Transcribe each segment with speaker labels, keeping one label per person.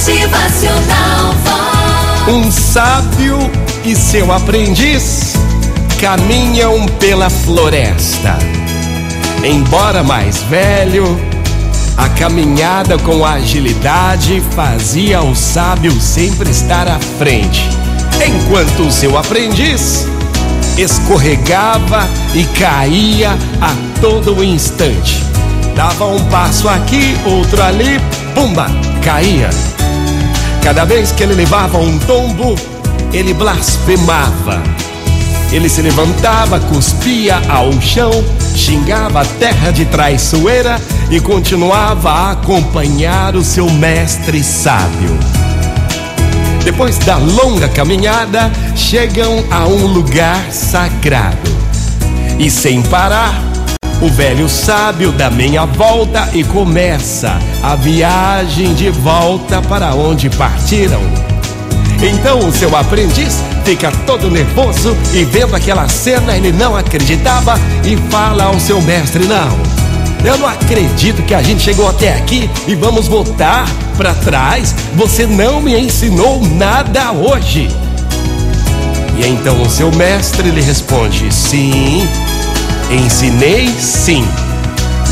Speaker 1: Motivacional Vox.
Speaker 2: Um sábio e seu aprendiz caminham pela floresta. Embora mais velho, a caminhada com agilidade fazia o sábio sempre estar à frente, enquanto o seu aprendiz escorregava e caía a todo instante. Dava um passo aqui, outro ali, pumba, caía. Cada vez que ele levava um tombo, ele blasfemava. Ele se levantava, cuspia ao chão, xingava a terra de traiçoeira e continuava a acompanhar o seu mestre sábio. Depois da longa caminhada, chegam a um lugar sagrado. E sem parar, o velho sábio dá meia volta e começa a viagem de volta para onde partiram. Então o seu aprendiz fica todo nervoso e vendo aquela cena ele não acreditava e fala ao seu mestre: Não, eu não acredito que a gente chegou até aqui e vamos voltar para trás. Você não me ensinou nada hoje. E então o seu mestre lhe responde: Sim, ensinei sim,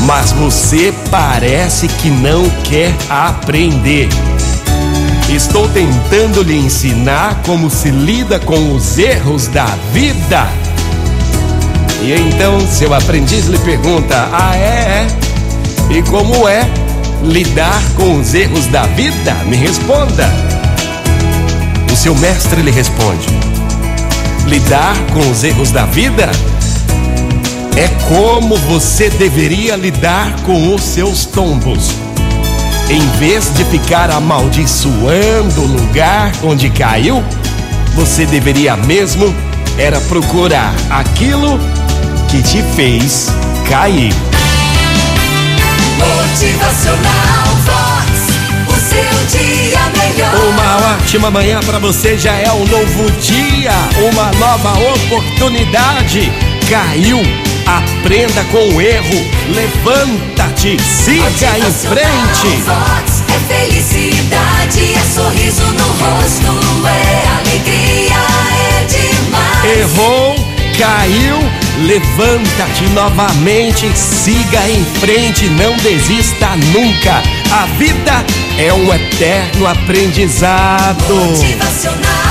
Speaker 2: mas você parece que não quer aprender. Estou tentando lhe ensinar como se lida com os erros da vida. E então seu aprendiz lhe pergunta: Ah, é? é? E como é lidar com os erros da vida? Me responda. O seu mestre lhe responde: Lidar com os erros da vida é como você deveria lidar com os seus tombos. Em vez de ficar amaldiçoando o lugar onde caiu, você deveria mesmo era procurar aquilo que te fez cair.
Speaker 1: Motivacional Vox. O seu dia melhor.
Speaker 2: Uma ótima manhã para você, já é um novo dia, uma nova oportunidade. Caiu, aprenda com o erro, levanta-te, siga em frente.
Speaker 1: Vox é felicidade, é sorriso no rosto, é alegria, é demais.
Speaker 2: Errou, caiu, levanta-te novamente, siga em frente, não desista nunca. A vida é um eterno aprendizado.
Speaker 1: Motivacional